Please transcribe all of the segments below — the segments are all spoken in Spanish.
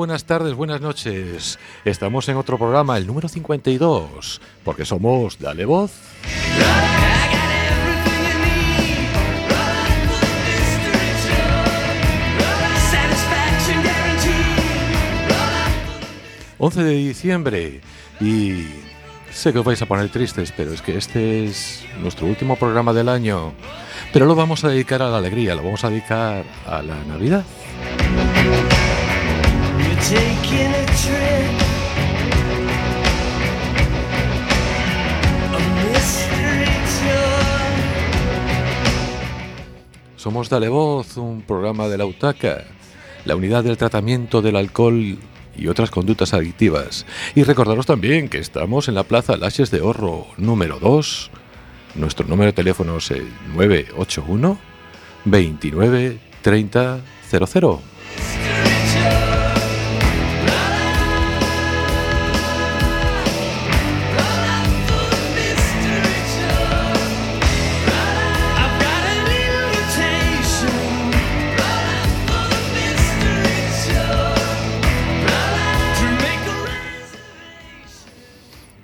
Buenas tardes, buenas noches. Estamos en otro programa, el número 52, porque somos Dale Voz. 11 de diciembre y sé que os vais a poner tristes, pero es que este es nuestro último programa del año. Pero lo vamos a dedicar a la alegría, lo vamos a dedicar a la Navidad. Somos Dale Voz, un programa de la UTACA, la unidad del tratamiento del alcohol y otras conductas adictivas. Y recordaros también que estamos en la Plaza Laches de Horro número 2. Nuestro número de teléfono es el 981 29 30 00.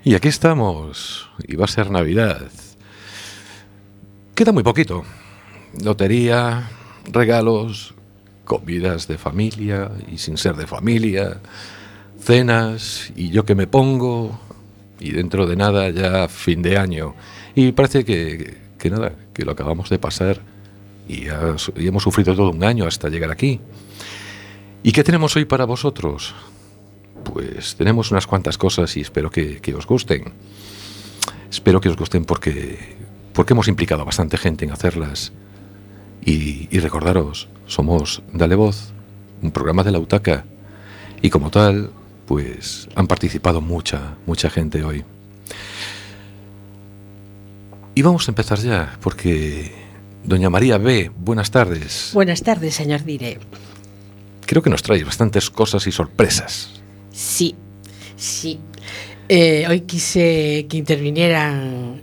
Y aquí estamos, y va a ser Navidad. Queda muy poquito. Lotería, regalos, comidas de familia y sin ser de familia, cenas y yo que me pongo y dentro de nada ya fin de año. Y parece que, que nada, que lo acabamos de pasar y, y hemos sufrido todo un año hasta llegar aquí. ¿Y qué tenemos hoy para vosotros? Pues tenemos unas cuantas cosas y espero que, os gusten. Espero que os gusten porque, porque hemos implicado a bastante gente en hacerlas. Y, y recordaros, somos Dale Voz, un programa de la UTACA. Y como tal, pues han participado mucha, mucha gente hoy. Y vamos a empezar ya, porque doña María B., buenas tardes. Buenas tardes, señor Dire. Creo que nos trae bastantes cosas y sorpresas. Sí, sí. Eh, hoy quise que intervinieran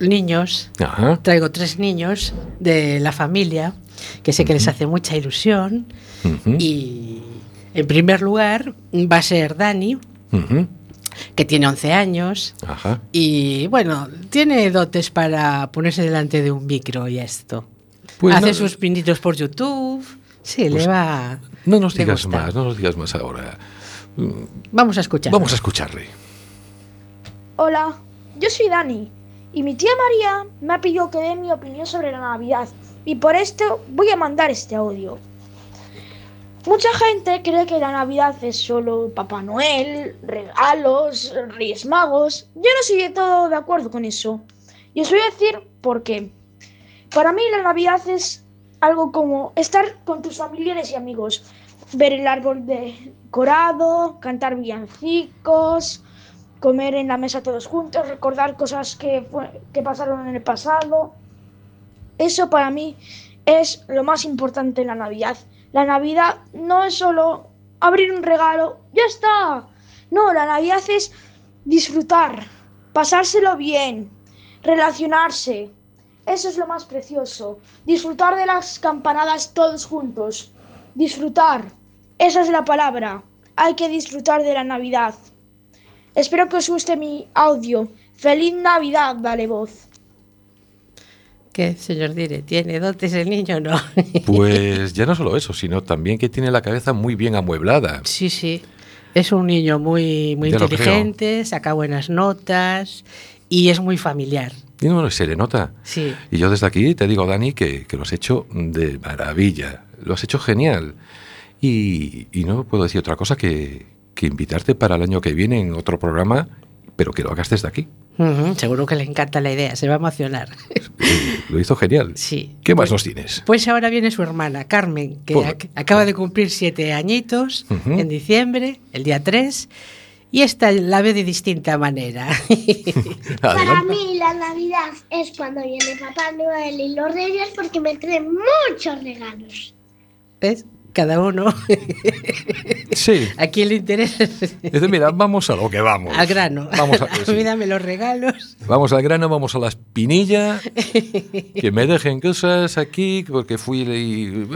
niños. Ajá. Traigo tres niños de la familia que sé que les hace mucha ilusión. Y en primer lugar va a ser Dani, que tiene 11 años. Ajá. Y bueno, tiene dotes para ponerse delante de un micro y esto. Pues Hace no- sus pinitos por YouTube. Sí, Pues le va. No nos digas más, no nos digas más ahora. Vamos a escuchar. Vamos a escucharle. Hola, yo soy Dani y mi tía María me ha pedido que dé mi opinión sobre la Navidad y por esto voy a mandar este audio. Mucha gente cree que la Navidad es solo Papá Noel, regalos, Reyes Magos. Yo no estoy de todo de acuerdo con eso. Y os voy a decir por qué. Para mí la Navidad es algo como estar con tus familiares y amigos, ver el árbol decorado, cantar villancicos, comer en la mesa todos juntos, recordar cosas que, que pasaron en el pasado. Eso para mí es lo más importante en la Navidad. La Navidad no es solo abrir un regalo, ya está. No, la Navidad es disfrutar, pasárselo bien, relacionarse. Eso es lo más precioso. Disfrutar de las campanadas todos juntos. Disfrutar. Esa es la palabra. Hay que disfrutar de la Navidad. Espero que os guste mi audio. Feliz Navidad, dale voz. ¿Qué, señor Dire? ¿Tiene dotes el niño o no? Pues ya no solo eso, sino también que tiene la cabeza muy bien amueblada. Sí, sí. Es un niño muy, muy Ya inteligente, saca buenas notas y es muy familiar. Y no, se le nota. Sí. Y yo desde aquí te digo, Dani, que, que lo has hecho de maravilla. Lo has hecho genial. Y, y no puedo decir otra cosa que, que invitarte para el año que viene en otro programa, pero que lo hagas desde aquí. Seguro que le encanta la idea, se va a emocionar. Lo hizo genial. Sí. ¿Qué más Pues- nos tienes? Pues ahora viene su hermana, Carmen, que Por- ac- acaba de cumplir siete añitos Ujú. en diciembre, el día 3, y esta la ve de distinta manera. Para mí la Navidad es cuando viene Papá Noel y los Reyes porque me traen muchos regalos. ¿Ves? Cada uno. Sí. ¿A quién le interesa? Dice, mira, vamos a lo que vamos. Al grano. Vamos a, a sí. mí dame los regalos. Vamos al grano, vamos a la espinilla. Que me dejen cosas aquí, porque fui. y-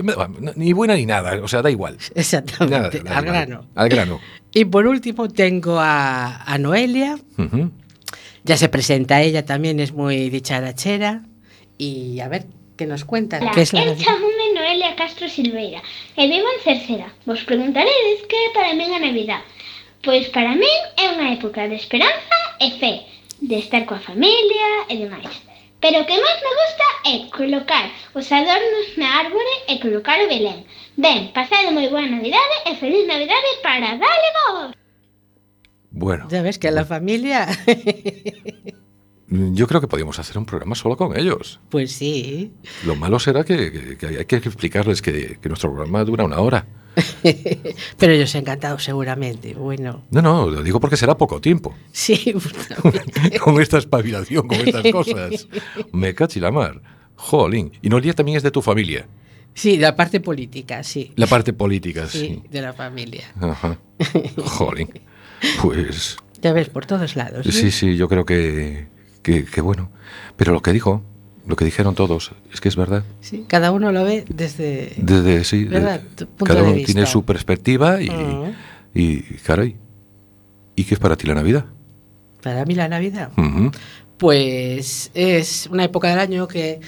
ni buena ni nada, o sea, da igual. Exactamente, Nada, al grano. Al grano. Y por último tengo a, a Noelia. Ya se presenta ella, también es muy dicharachera. Y a ver, ¿qué nos cuenta? Hola, ¿Qué es la Castro Silveira e vivo en Cercera. Vos preguntaredes que é para min a Navidad. Pois para min é unha época de esperanza e fe, de estar coa familia e demais. Pero o que máis me gusta é colocar os adornos na árbore e colocar o Belén. Ben, pasade moi boa Navidade e feliz Navidade para Dale Vos! Bueno. Ya ves que a la familia... yo creo que podíamos hacer un programa solo con ellos. pues sí. Lo malo será que, que- que hay que explicarles que, que nuestro programa dura una hora. Pero ellos encantados seguramente. Bueno, No, no, lo digo porque será poco tiempo. sí, con esta espabilación, con estas cosas. Me cachi la mar. Jolín. Y Noelia también es de tu familia. sí, la parte política, sí. La parte política, Sí, sí. de la familia. Ajá. Jolín. Pues Ya ves, por todos lados. ¿eh? sí, sí, yo creo que, que, que bueno. Pero lo que dijo, lo que dijeron todos, es que es verdad. Sí, cada uno lo ve desde... Desde, sí, ¿Verdad? de- punto cada de uno vista. tiene su perspectiva y, Mm. y, caray. ¿Y qué es para ti la Navidad? Para mí la Navidad. Ujú. Pues es una época del año que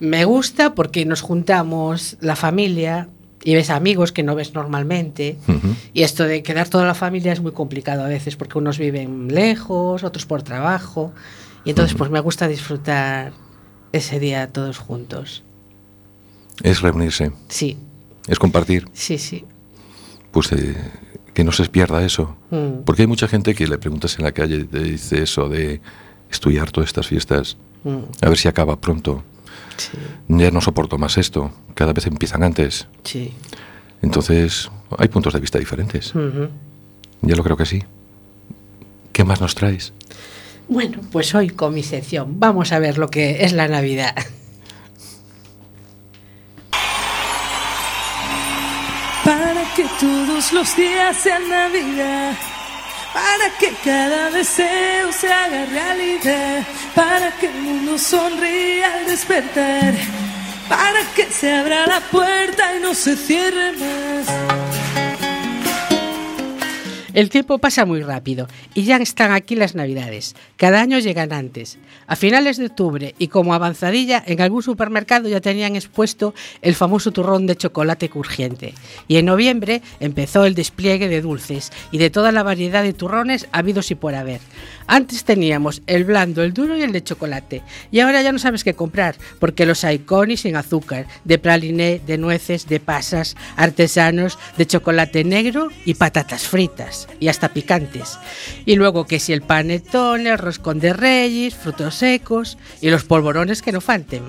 me gusta porque nos juntamos la familia y ves amigos que no ves normalmente. Ujú. Y esto de quedar toda la familia es muy complicado a veces porque unos viven lejos, otros por trabajo. Y entonces pues me gusta disfrutar ese día todos juntos. Es reunirse, Sí, es compartir. sí, sí. Pues eh, que no se pierda eso. Mm, Porque hay mucha gente que le preguntas en la calle, te dice eso de estoy harto de estas fiestas, mm, a ver si acaba pronto. sí, Ya no soporto más esto, cada vez empiezan antes. sí. Entonces, hay puntos de vista diferentes. Ujú. Yo lo creo que sí. ¿Qué más nos traes? Bueno, pues hoy con mi sección vamos a ver lo que es la Navidad. Para que todos los días sean Navidad. Para que cada deseo se haga realidad. Para que el mundo sonría al despertar. Para que se abra la puerta y no se cierre más. El tiempo pasa muy rápido y ya están aquí las Navidades. Cada año llegan antes. A finales de octubre y como avanzadilla, en algún supermercado ya tenían expuesto el famoso turrón de chocolate crujiente. Y en noviembre empezó el despliegue de dulces y de toda la variedad de turrones habidos y por haber. Antes teníamos el blando, el duro y el de chocolate. Y ahora ya no sabes qué comprar, porque los hay con y sin azúcar, de praliné, de nueces, de pasas, artesanos, de chocolate negro y patatas fritas, y hasta picantes. Y luego que si el panetón, el roscón de reyes, frutos secos y los polvorones que no falten.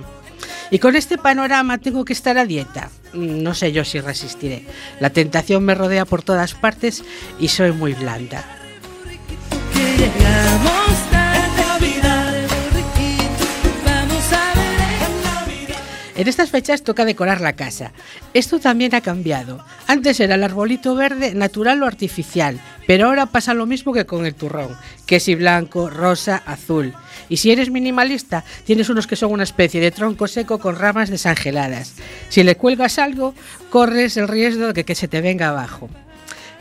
Y con este panorama tengo que estar a dieta. Mm, No sé yo si resistiré. La tentación me rodea por todas partes y soy muy blanda. En estas fechas toca decorar la casa. Esto también ha cambiado. Antes era el arbolito verde natural o artificial, pero ahora pasa lo mismo que con el turrón, que si blanco, rosa, azul. Y si eres minimalista, tienes unos que son una especie de tronco seco con ramas desangeladas. Si le cuelgas algo, corres el riesgo de que se te venga abajo.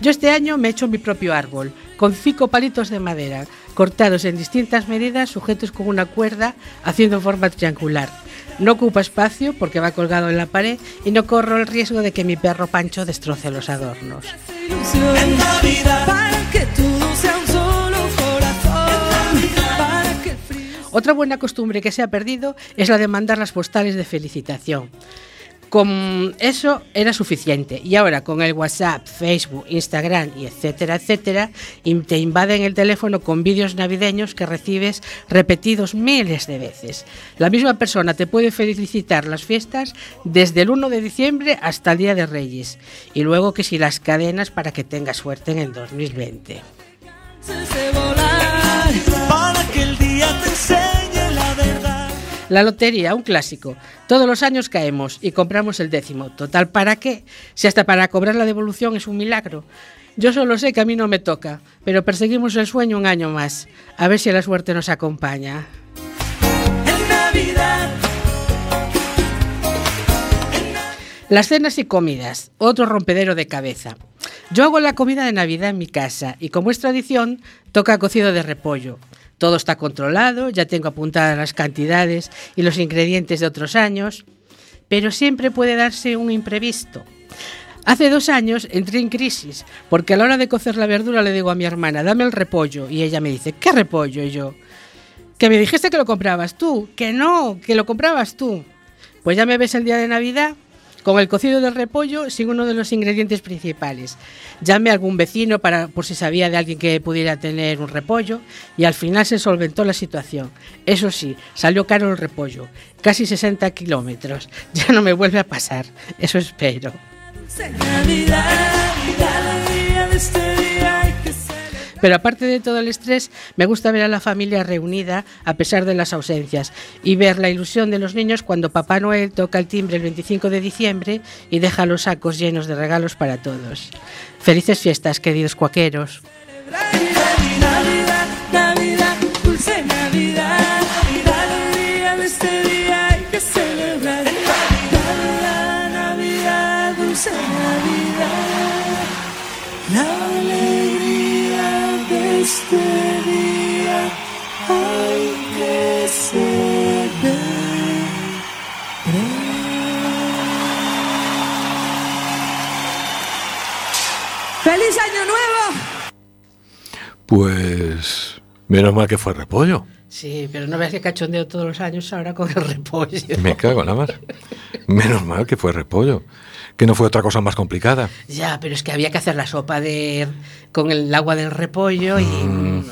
Yo este año me he hecho mi propio árbol, con cinco palitos de madera, cortados en distintas medidas, sujetos con una cuerda, haciendo forma triangular. No ocupa espacio porque va colgado en la pared y no corro el riesgo de que mi perro Pancho destroce los adornos. Otra buena costumbre que se ha perdido es la de mandar las postales de felicitación. Con eso era suficiente y ahora con el WhatsApp, Facebook, Instagram y etcétera, etcétera, te invaden el teléfono con vídeos navideños que recibes repetidos miles de veces. La misma persona te puede felicitar las fiestas desde el 1 de diciembre hasta el Día de Reyes y luego que si las cadenas para que tengas suerte en el 2020. se hace volar. para que el día la lotería, un clásico. Todos los años caemos y compramos el décimo. Total, ¿para qué? Si hasta para cobrar la devolución es un milagro. Yo solo sé que a mí no me toca, pero perseguimos el sueño un año más. A ver si la suerte nos acompaña. En Navidad, Las cenas y comidas, otro rompedero de cabeza. Yo hago la comida de Navidad en mi casa y como es tradición, toca cocido de repollo. Todo está controlado, ya tengo apuntadas las cantidades y los ingredientes de otros años, pero siempre puede darse un imprevisto. Hace dos años entré en crisis, porque a la hora de cocer la verdura le digo a mi hermana, dame el repollo, y ella me dice, ¿qué repollo? Y yo, que me dijiste que lo comprabas tú, que no, que lo comprabas tú. Pues ya me ves el día de Navidad con el cocido del repollo sin uno de los ingredientes principales. Llamé a algún vecino para por si sabía de alguien que pudiera tener un repollo y al final se solventó la situación. Eso sí, salió caro el repollo, casi 60 kilómetros. Ya no me vuelve a pasar, eso espero. Pero aparte de todo el estrés, me gusta ver a la familia reunida a pesar de las ausencias y ver la ilusión de los niños cuando Papá Noel toca el timbre el 25 de diciembre y deja los sacos llenos de regalos para todos. Felices fiestas, queridos cuaqueros. Este día hay que celebrar. ¡Feliz Año Nuevo! Pues menos mal que fue repollo. Sí, pero no veas que cachondeo todos los años ahora con el repollo. Me cago en la mar. Menos mal que fue repollo. Que no fue otra cosa más complicada. Ya, pero es que había que hacer la sopa de con el agua del repollo y Mm.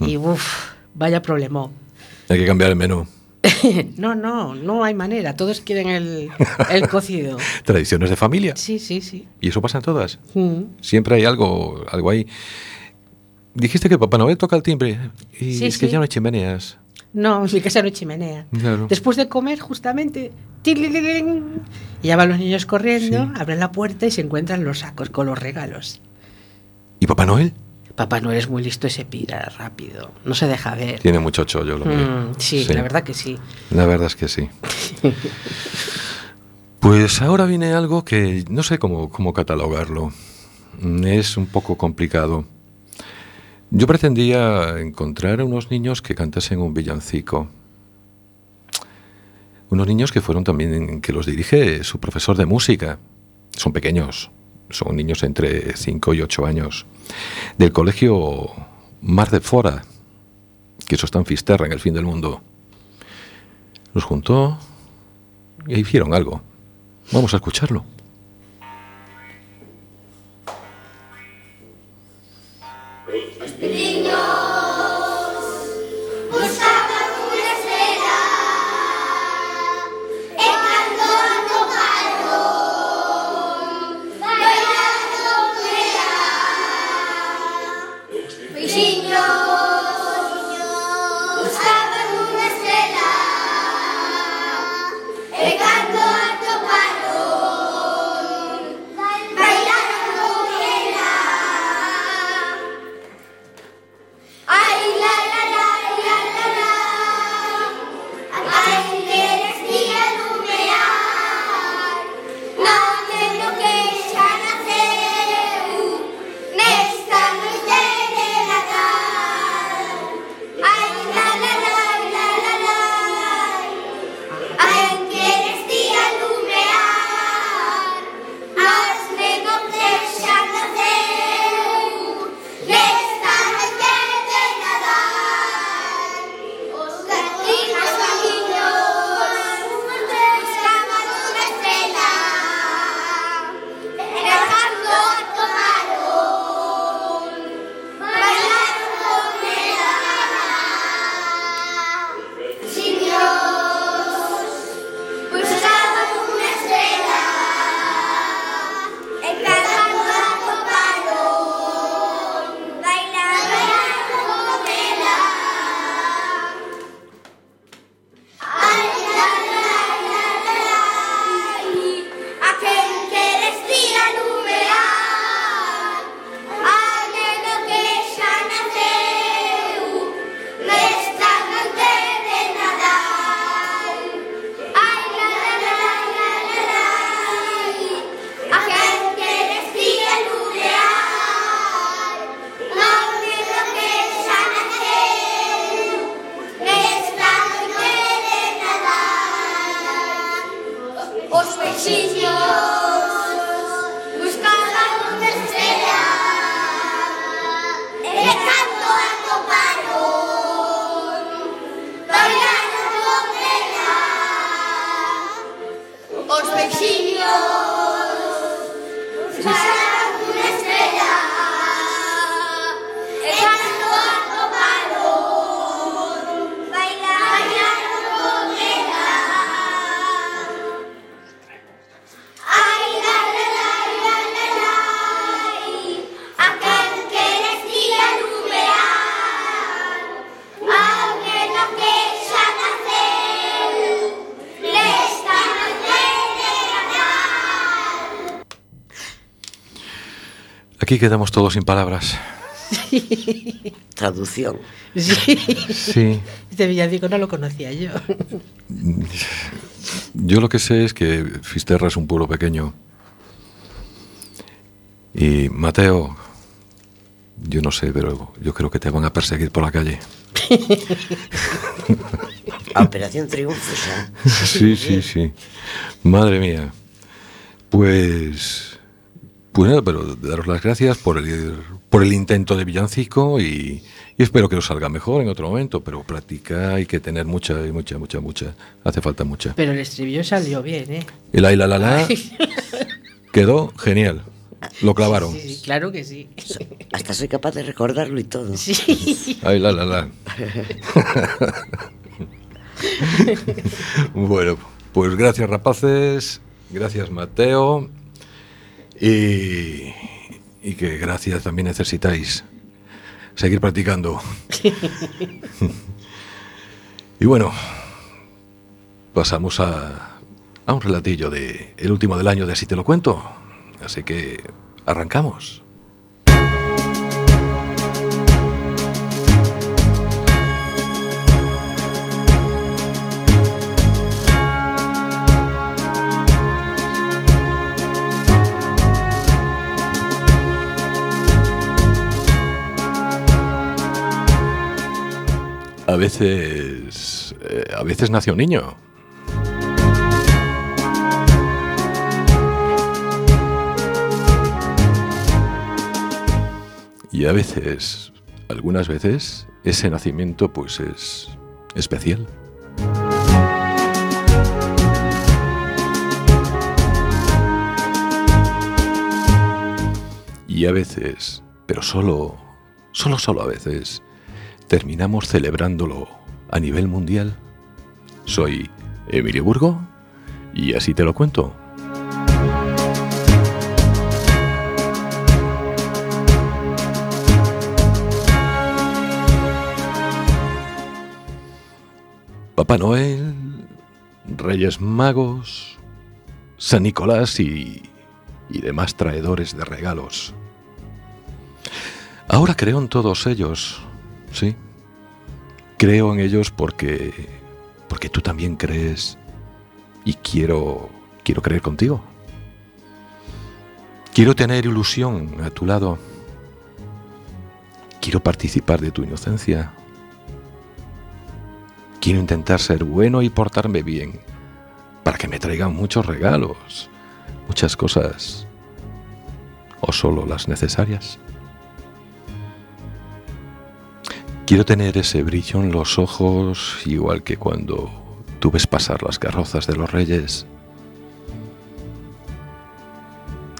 y uff, vaya problemón. Hay que cambiar el menú. No, no, no hay manera. Todos quieren el, el cocido. Tradiciones de familia. Sí, sí, sí. Y eso pasa en todas. Mm. Siempre hay algo, algo ahí. Dijiste que Papá Noel toca el timbre y Sí, es que sí. ya no hay chimeneas. No, mi casa no hay chimenea. Claro. Después de comer, justamente, y ya van los niños corriendo, Sí. abren la puerta y se encuentran los sacos con los regalos. ¿Y Papá Noel? Papá no eres muy listo y se pira rápido. No se deja ver. Tiene mucho chollo, hombre. Mm, sí, la verdad que sí. La verdad es que sí. Pues ahora viene algo que no sé cómo, cómo catalogarlo. Es un poco complicado. Yo pretendía encontrar a unos niños que cantasen un villancico. Unos niños que fueron también, que los dirige su profesor de música. Son pequeños, son niños entre 5 y 8 años. Del colegio Mar de Fora, que eso está en Fisterra, en el fin del mundo. Los juntó e hicieron algo. Vamos a escucharlo. Aquí quedamos todos sin palabras. Traducción. Sí. Sí. Este villancico no lo conocía yo. Yo lo que sé es que Fisterra es un pueblo pequeño. Y Mateo, yo no sé, pero yo creo que te van a perseguir por la calle. A Operación Triunfo. Sí, sí, sí. Madre mía. Pues. Pues nada, pero daros las gracias por el, por el intento de villancico y, y espero que os salga mejor en otro momento. Pero práctica hay que tener mucha, mucha, mucha, mucha. Hace falta mucha. Pero el estribillo salió bien, ¿eh? El ay la la la quedó genial. Lo clavaron. Sí, claro que sí. Hasta soy capaz de recordarlo y todo. Sí. Ay la la la. bueno, pues gracias rapaces, gracias Mateo y, y que gracias también necesitáis seguir practicando. y bueno, pasamos a, a un relatillo de el último del año de Así te lo cuento. Así que arrancamos. A veces, eh, a veces nació un niño. Y a veces, algunas veces, ese nacimiento pues es especial. Y a veces, pero solo, solo, solo a veces, terminamos celebrándolo a nivel mundial. Soy Emilio Burgo y así te lo cuento. Papá Noel, Reyes Magos, San Nicolás y, demás traidores de regalos. Ahora creo en todos ellos, sí. Creo en ellos porque porque tú también crees y quiero quiero creer contigo. Quiero tener ilusión a tu lado. Quiero participar de tu inocencia. Quiero intentar ser bueno y portarme bien para que me traigan muchos regalos, muchas cosas o solo las necesarias. Quiero tener ese brillo en los ojos, igual que cuando tú ves pasar las carrozas de los reyes.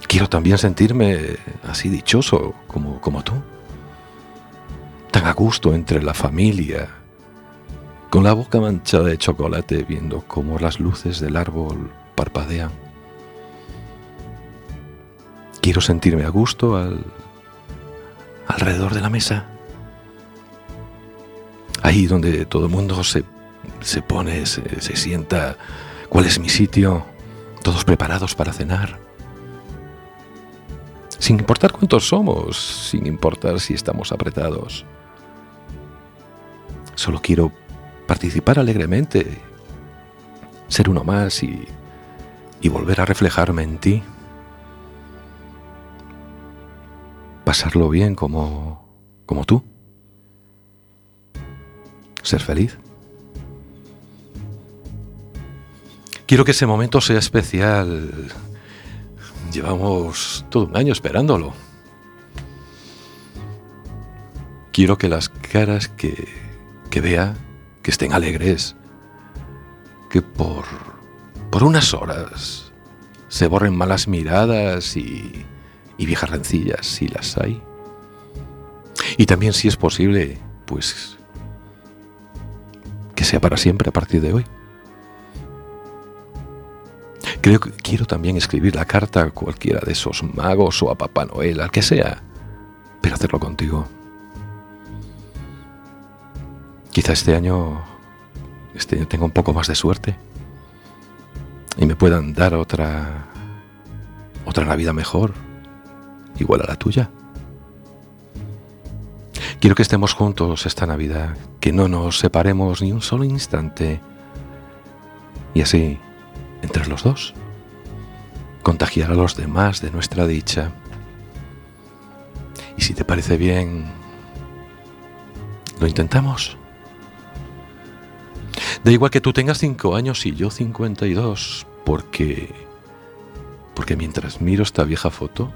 Quiero también sentirme así dichoso como, como tú. Tan a gusto entre la familia, con la boca manchada de chocolate viendo cómo las luces del árbol parpadean. Quiero sentirme a gusto al, alrededor de la mesa ahí donde todo el mundo se, se pone, se, se sienta, cuál es mi sitio, todos preparados para cenar. Sin importar cuántos somos, sin importar si estamos apretados. Solo quiero participar alegremente, ser uno más y, y volver a reflejarme en ti. Pasarlo bien como, como tú ser feliz. Quiero que ese momento sea especial. Llevamos todo un año esperándolo. Quiero que las caras que, que vea, que estén alegres, que por, por unas horas se borren malas miradas y, y viejas rencillas, si las hay. Y también, si es posible, pues que sea para siempre a partir de hoy. Creo que quiero también escribir la carta a cualquiera de esos magos o a Papá Noel, al que sea, pero hacerlo contigo. Quizá este año este año tenga un poco más de suerte y me puedan dar otra otra Navidad mejor, igual a la tuya. Quiero que estemos juntos esta Navidad, que no nos separemos ni un solo instante. Y así, entre los dos, contagiar a los demás de nuestra dicha. Y si te parece bien, lo intentamos. Da igual que tú tengas cinco años y yo 52, porque... Porque mientras miro esta vieja foto,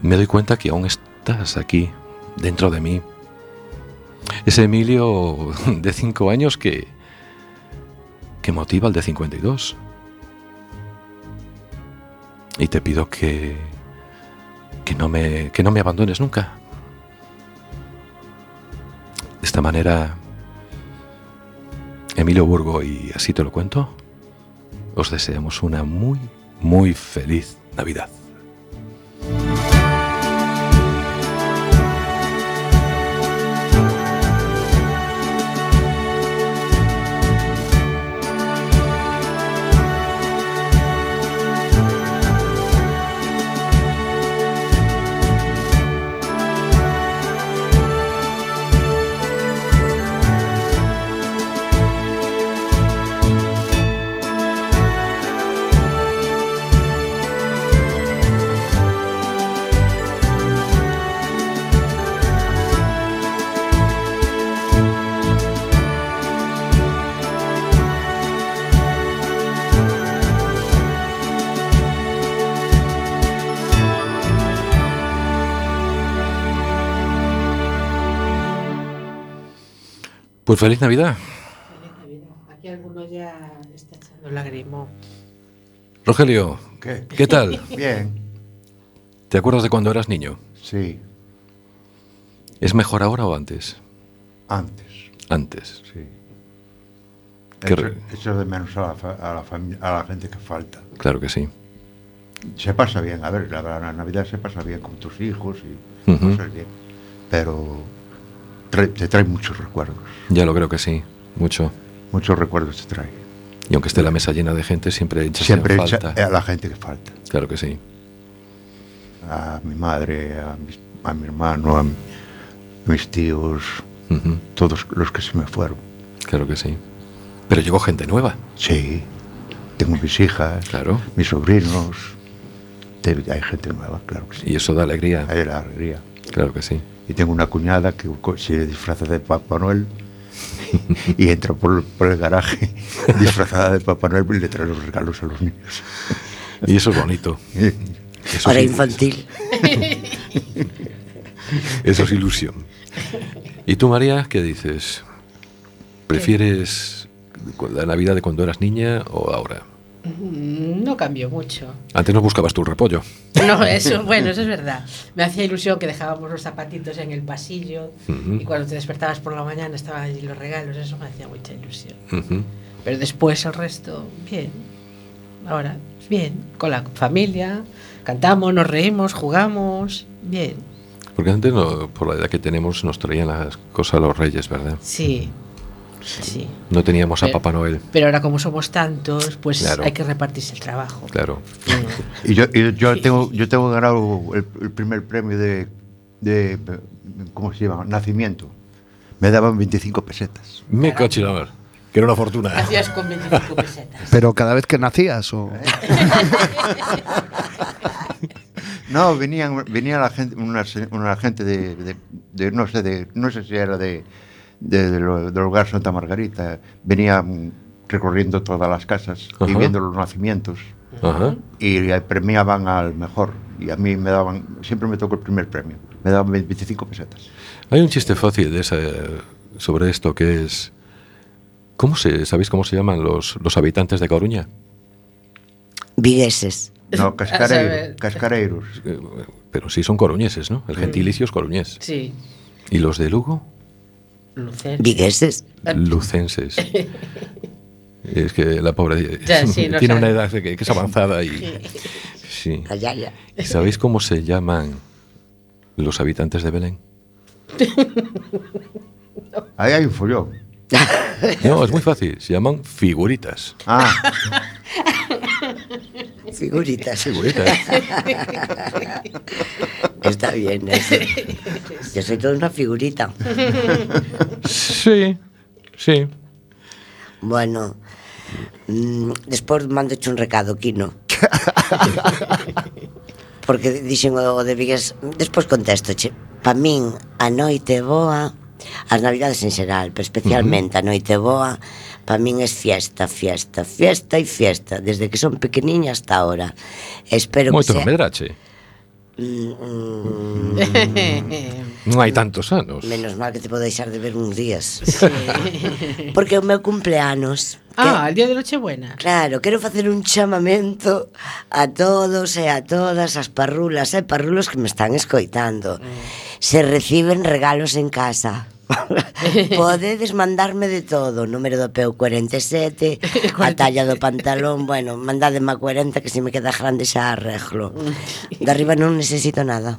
me doy cuenta que aún estás aquí, dentro de mí. Ese Emilio de cinco años que... que motiva al de 52. Y te pido que... que no me, que no me abandones nunca. De esta manera, Emilio Burgo, y así te lo cuento, os deseamos una muy, muy feliz Navidad. Pues feliz Navidad. Aquí alguno ya está echando lágrimo. Rogelio, ¿Qué? ¿qué tal? Bien, ¿Te acuerdas de cuando eras niño? sí, ¿Es mejor ahora o antes? antes, Antes. sí. Echo, echo de menos a la, fa- a, la a la gente que falta. Claro que sí. Se pasa bien, a ver, la, la Navidad se pasa bien con tus hijos y Ujú. cosas bien, pero trae- te trae muchos recuerdos, Ya lo creo que sí. Mucho. muchos recuerdos te trae. Y aunque esté la mesa llena de gente, siempre echas Siempre en echa falta. a la gente que falta, Claro que sí. a mi madre, a, mis- a mi hermano, a mi- mis tíos, todos los que se me fueron. Claro que sí. Pero llegó gente nueva. Sí, tengo mis hijas, Claro. mis sobrinos, hay gente nueva, claro que sí. Y eso da alegría. Hay la alegría. Claro que sí. Y tengo una cuñada que se disfraza de Papá Noel y entra por, por el garaje disfrazada de Papá Noel y le trae los regalos a los niños. Y eso es bonito. Eso Hora sí- infantil. Eso es ilusión. ¿Y tú, María, qué dices? ¿Prefieres la Navidad de cuando eras niña o ahora? Mm, No cambió mucho. Antes no buscabas tu repollo. No, eso, bueno, eso es verdad. Me hacía ilusión que dejábamos los zapatitos en el pasillo y cuando te despertabas por la mañana estaban allí los regalos, eso me hacía mucha ilusión. Pero después el resto, bien. Ahora, bien, con la familia, cantamos, nos reímos, jugamos, bien. Porque antes, no, por la edad que tenemos, nos traían las cosas los reyes, ¿verdad? Sí, sí. No teníamos a Pero- Papá Noel. Pero ahora como somos tantos, pues Claro. hay que repartirse el trabajo. Claro. Mm. Y yo, y yo tengo yo tengo ganado el, el primer premio de, de, ¿cómo se llama? Nacimiento. Me daban 25 pesetas. Me cacho en la mar, Que era una fortuna. Hacías con 25 pesetas. Pero cada vez que nacías o... No, venían, venía la gente, una, se- una gente de, de- de, no sé, de, no sé si era de, de- del del hogar Santa Margarita, venía mm, recorriendo todas las casas y Ajá. viendo los nacimientos. Ajá. Y premiaban al mejor. Y a mí me daban, siempre me tocó el primer premio. Me daban 25 pesetas. Hay un chiste fácil de esa, sobre esto que es... ¿Cómo se, ¿Sabéis cómo se llaman los, los habitantes de Coruña? Vigueses. No, cascareiro, cascareiros. Eh, Pero sí son coruñeses, ¿no? El gentilicio es coruñés. Sí. ¿Y los de Lugo? Lucer. Vigueses. Lucenses. Es que la pobre Ya, sí, no tiene sabe. una edad que, que es avanzada y... Sí. La yaya. ¿Y ¿Sabéis cómo se llaman los habitantes de Belén? Ahí hay un follón. No, es muy fácil. Se llaman figuritas. Ah, figuritas. Figuritas. Está bien eso. Yo soy toda una figurita. Sí, sí. Bueno, mmm, despois mando un recado, Quino. Porque dixen o de Vigues, despois contesto, che. Pa min, a noite boa, as navidades en xeral, pero especialmente a noite boa, pa min é fiesta, fiesta, fiesta e fiesta, desde que son pequeniña hasta ahora. Espero Moito que sea... medrache. Mm, mm, non hai tantos anos. Menos mal que te podo deixar de ver uns días. Porque é o meu cumpleanos. Ah, que, el día de Nochebuena. Claro, quero facer un chamamento a todos e a todas as parrulas e parrulos que me están escoitando. Mm. Se reciben regalos en casa Podedes mandarme de todo, número do peu 47, a talla do pantalón, bueno, mandademe a 40 que se me queda grande xa arreglo. De arriba non necesito nada.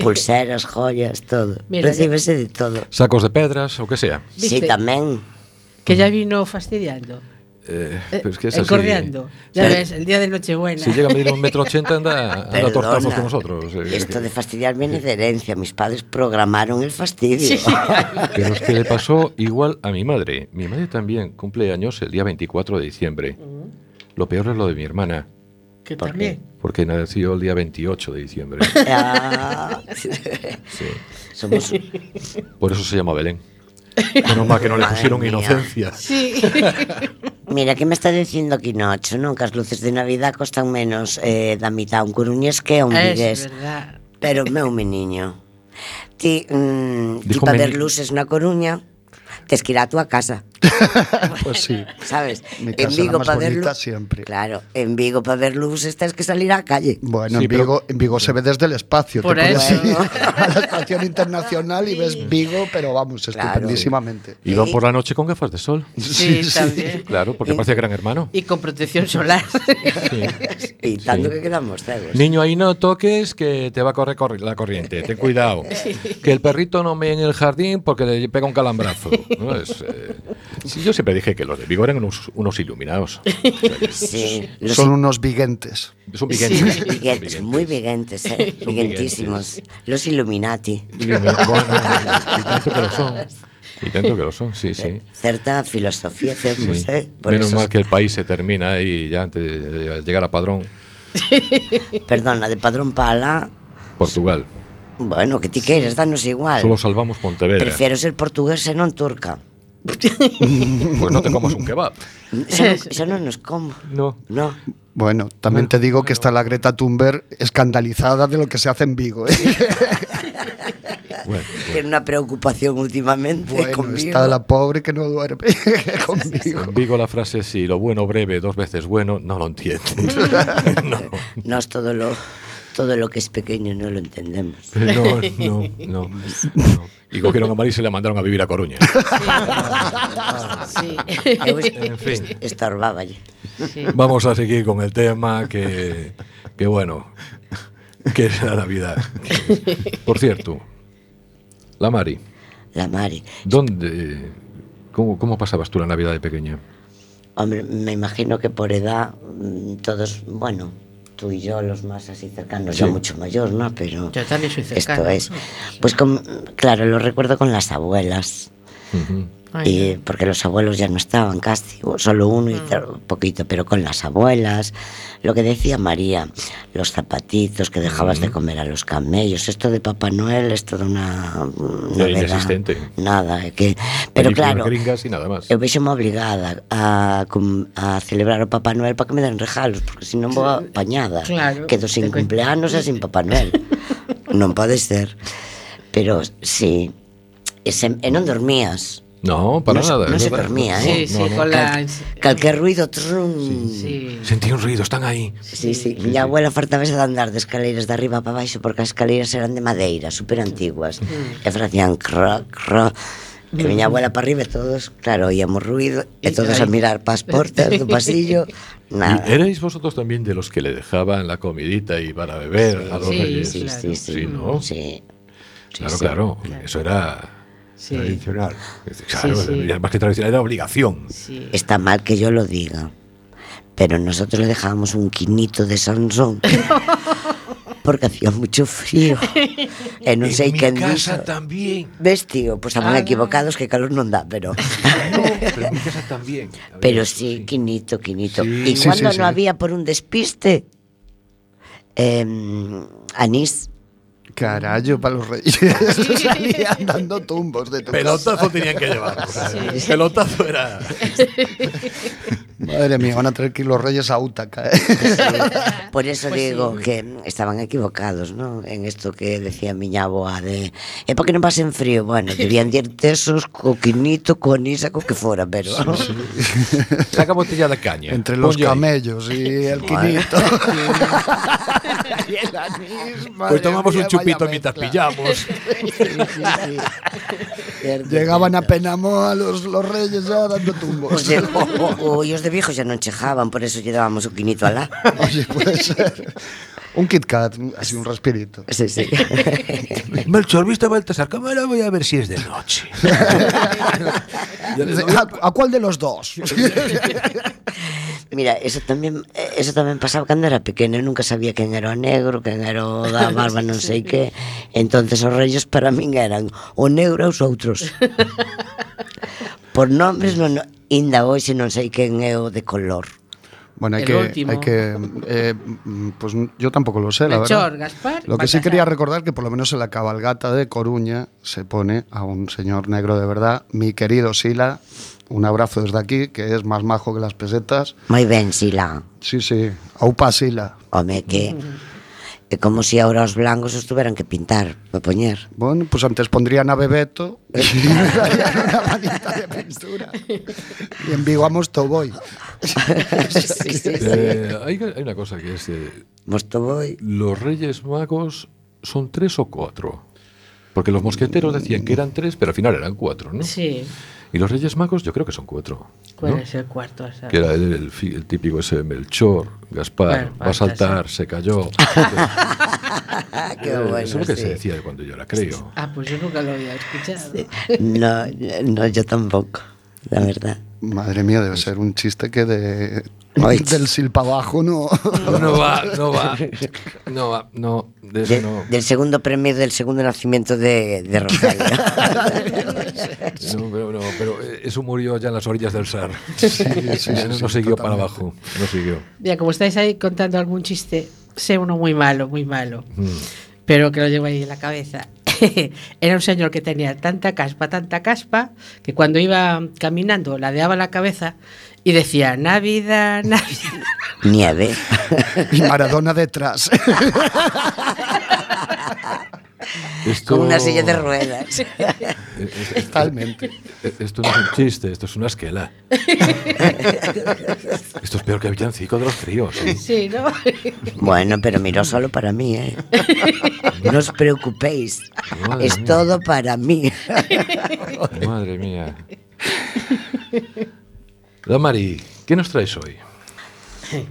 Pulseras, joyas, todo. Mira, Recíbese de todo. Sacos de pedras, o que sea. Sí, tamén. Que ya vino fastidiando. Eh, Eh, pero es que es así. encordeando. Ya Sí. ves, el día de Nochebuena. Si llega a medir un metro ochenta, anda, anda a tortazos con nosotros. Eh, Esto de fastidiar viene de herencia. Mis padres programaron el fastidio. Pero es que le pasó igual a mi madre. Mi madre también cumple años el día 24 de diciembre. Lo peor es lo de mi hermana, que ¿Por también. porque nació el día 28 de diciembre. Ah, Sí. somos Por eso se llama Belén. Menos mal que no le pusieron mía. inocencia. Sí. Mira, que me está dicindo que non? Que as luces de Navidad costan menos eh, da mitad un coruñés que un vigués. Pero meu meniño, ti, mm, ti para ver luces na Coruña, tes que ir á túa casa. Pues sí. sabes? Mi en casa la Vigo para ver bonita lu- siempre. Claro, en Vigo para ver luces tens que salir á calle. Bueno, Sí, en, pero- Vigo, en Vigo se ve desde el espacio. Por te puedes eso. ir a la estación internacional y ves Vigo, pero vamos, Claro. estupendísimamente. Iban por la noche con gafas de sol. Sí, también. Claro, porque parecía gran hermano. Y con protección solar. Y tanto Sí. que quedamos cegos. Niño, ahí no toques que te va a correr corri- la corriente. Ten cuidado. Que el perrito no me en el jardín porque le pega un calambrazo. ¿no? Es, eh, sí, yo siempre dije que los de Vigo eran unos, unos iluminados. Sí, los Son unos viguentes. Son viguenses. Sí, viguentes, muy viguentes, eh, Son viguentísimos. Los Illuminati. Bueno, y tanto que lo son. Y tanto que lo son, sí, sí. Certa filosofía temos, Sí. eh? Por Menos eso, mal que el país se termina ahí ya antes de llegar a Padrón, Perdona, de Padrón Pala, Portugal. bueno, que ti queres, danos igual. Solo salvamos Pontevedra. Prefiero ser portugués e non turca. Pues no te comas un kebab. Xa non nos como. No. No. Bueno, también te digo que está la Greta Thunberg escandalizada de lo que se hace en Vigo. ¿eh? Bueno, Tiene una preocupación últimamente Bueno, conmigo. está la pobre que no duerme conmigo. en Vigo la frase si lo bueno breve dos veces bueno, no lo entiendes. no. Nos todo lo todo lo que es pequeño no lo entendemos. No, no, no, no. Y cogieron a Marisa y la mandaron a vivir a Coruña. Sí. Eu es- En fin. Estorbaballe. Sí. Vamos a seguir con el tema que, que bueno, que es la Navidad. Por cierto, la Mari, La Mari. ¿dónde, cómo, cómo pasabas tú la Navidad de pequeña? Hombre, me imagino que por edad mm, todos, bueno, tú y yo los más así cercanos, yo mucho mayor, ¿no? Pero Yo también soy cercano. esto es, pues con- claro, lo recuerdo con las abuelas. Y porque los abuelos ya no estaban casi, solo uno y otro poquito, pero con las abuelas, lo que decía María, los zapatitos que dejabas de comer a los camellos, esto de Papá Noel es toda una novedad. inexistente. Nada, é que pero claro, y nada más. vexome obligada a, a celebrar o Papá Noel para que me den regalos, porque se non vou apañada. Claro. Quedo sin cumpleanos e sin Papá Noel. non pode ser. Pero sí, e, se, e non dormías. No, para se- nada. Non es se dormía, Sí, eh? sí, con la... Calquer ruido, trun. Sí. Sentí un ruido, están ahí. Sí, sí. Miña abuela fartábase de andar de escaleiras de arriba para baixo porque as escaleiras eran de madeira, super antiguas. E facían cro, cro. E miña abuela para arriba e todos, claro, oíamos ruido e todos a mirar para as portas do pasillo. Nada. ¿Y erais vosotros también de los que le dejaban la comidita y para beber a los Sí, reyes? Sí, claro. sí, sí. Sí, ¿no? Sí. claro, sí. claro, Eso era Sí. Tradicional. claro, Sí, sí. más que tradicional, era obligación. Sí. Está mal que yo lo diga, pero nosotros le dejábamos un quinito de Sansón porque hacía mucho frío. E non sei en mi casa también. Ves, tío, pues estaban Ah. equivocados que calor non dá, pero No, pero en mi casa también. Pero sí, quinito, quinito. Sí. y Sí, cuando sí, no sí. había por un despiste eh, anís Carallo, para los reyes. Salían dando tumbos de tu Pelotazo tenían que llevar. o sea, Pelotazo era. Madre mía, van a traer que ir los reyes a Útaca. ¿eh? Por eso Pues digo sí. que estaban equivocados, ¿no? En esto que decía miña aboa de é para que non pasen frío. Bueno, debían dir tesos, co quinito, co anís, e co que fora, pero... Saca botella de caña. Entre los ahí. camellos y el quinito. y el anís. Pues tomamos mía, un chupito mientras mezcla. pillamos. Cierto. Llegaban a Penamó a los, los reyes ya dando tumbos. Os de, o, os de viejos xa non chejaban, por eso lle dábamos o quinito alá. Oye, puede ser. Un Kit Kat, así un respirito. Sí, sí. Melchor, ¿viste Baltasar? Cámara, voy a ver si es de noche. ¿A, a cuál de los dos? Mira, eso tamén eso tamén pasaba cando era pequeno, nunca sabía quen era o negro, quen era o da barba non sei que. Entonces os reyes para min eran o negro e os outros. Por nombres non inda hoxe non sei quen é o de color. Bueno, hay El que, último. hay que eh, mm, pues yo tampoco lo sé, la Melchor, verdad. Gaspar, Lo que sí quería recordar que por lo menos en la cabalgata de Coruña se pone a un señor negro de verdad, mi querido Sila, un abrazo desde aquí, que es más majo que las pesetas. Moi ben, Sila. Sí, sí, aupa Sila. Home, que é como se ahora os blancos os tuveran que pintar para poñer. Bueno, pues antes pondrían a Bebeto darían una manita de pintura. Y en Vigo a Mostoboy. sí, sí, sí. Eh, una cosa que es. eh, Mostoboy. los Reyes Magos son tres o cuatro. Porque los mosqueteros decían que eran tres, pero al final eran cuatro, ¿no? Sí. Y los Reyes Magos yo creo que son cuatro. ¿Cuál ¿no? es el cuarto? Sea, Que era el, el el típico ese Melchor, Gaspar, Bueno, va a saltar, se cayó. Qué bueno, Eso es lo que sí. se decía cuando yo era creo. Ah, pues yo nunca lo había escuchado. No, no, yo tampoco, la verdad. Madre mía, debe ser un chiste que de, Ay. del sil para abajo, ¿no? No va, no va, no va, no, de eso De- no. Del segundo premio del segundo nacimiento de, de Rogelio. No, pero, no, pero eh, eso murió ya en las orillas del Sar. sí, sí, no, sí, no siguió para abajo, no siguió. Mira, como estáis ahí contando algún chiste, sé uno muy malo, muy malo, Mm. pero que lo llevo ahí en la cabeza. Era un señor que tenía tanta caspa, tanta caspa, que cuando iba caminando ladeaba la cabeza y decía, Navidad, Navidad. Nieve. Y Maradona detrás. Esto, Con una silla de ruedas. Eh, eh, Totalmente. eh, Esto no es un chiste, esto es una esquela. Esto es peor que el villancico de los críos. ¿eh? Sí, ¿no? Bueno, pero miró solo para mí, ¿eh? No os preocupéis. Madre Es mía. todo para mí. Madre mía. Don Mari, ¿qué nos traes hoy?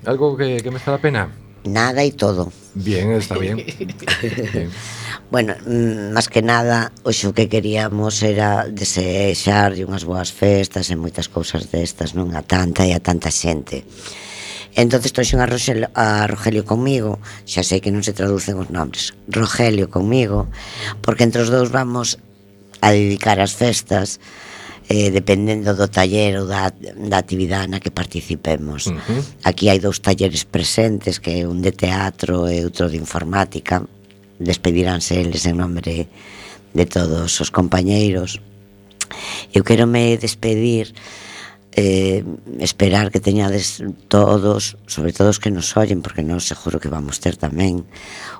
¿Algo que, que merezca la pena? nada y todo. Bien, está bien. bien. Bueno, mm, máis que nada, o que queríamos era desexar unhas boas festas e moitas cousas destas, non a tanta e a tanta xente. Entonces toxen a, Rogelio, a Rogelio comigo, xa sei que non se traducen os nombres, Rogelio comigo, porque entre os dous vamos a dedicar as festas, eh, dependendo do taller ou da, da actividade na que participemos. Uh -huh. Aquí hai dous talleres presentes, que é un de teatro e outro de informática. Despediránse eles en nombre de todos os compañeiros. Eu quero me despedir eh, esperar que teñades todos, sobre todo os que nos ollen, porque non seguro que vamos ter tamén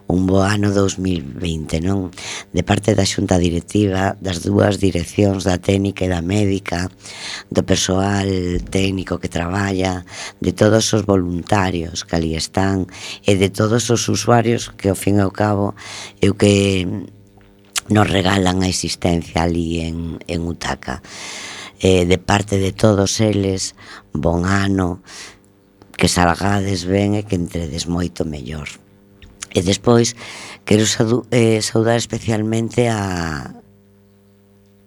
un bo ano 2020, non? De parte da xunta directiva, das dúas direccións da técnica e da médica, do persoal técnico que traballa, de todos os voluntarios que ali están e de todos os usuarios que ao fin e ao cabo é o que nos regalan a existencia ali en, en Utaca. Utaca eh, de parte de todos eles, bon ano, que salgades ben e que entredes moito mellor. E despois, quero eh, saudar especialmente a,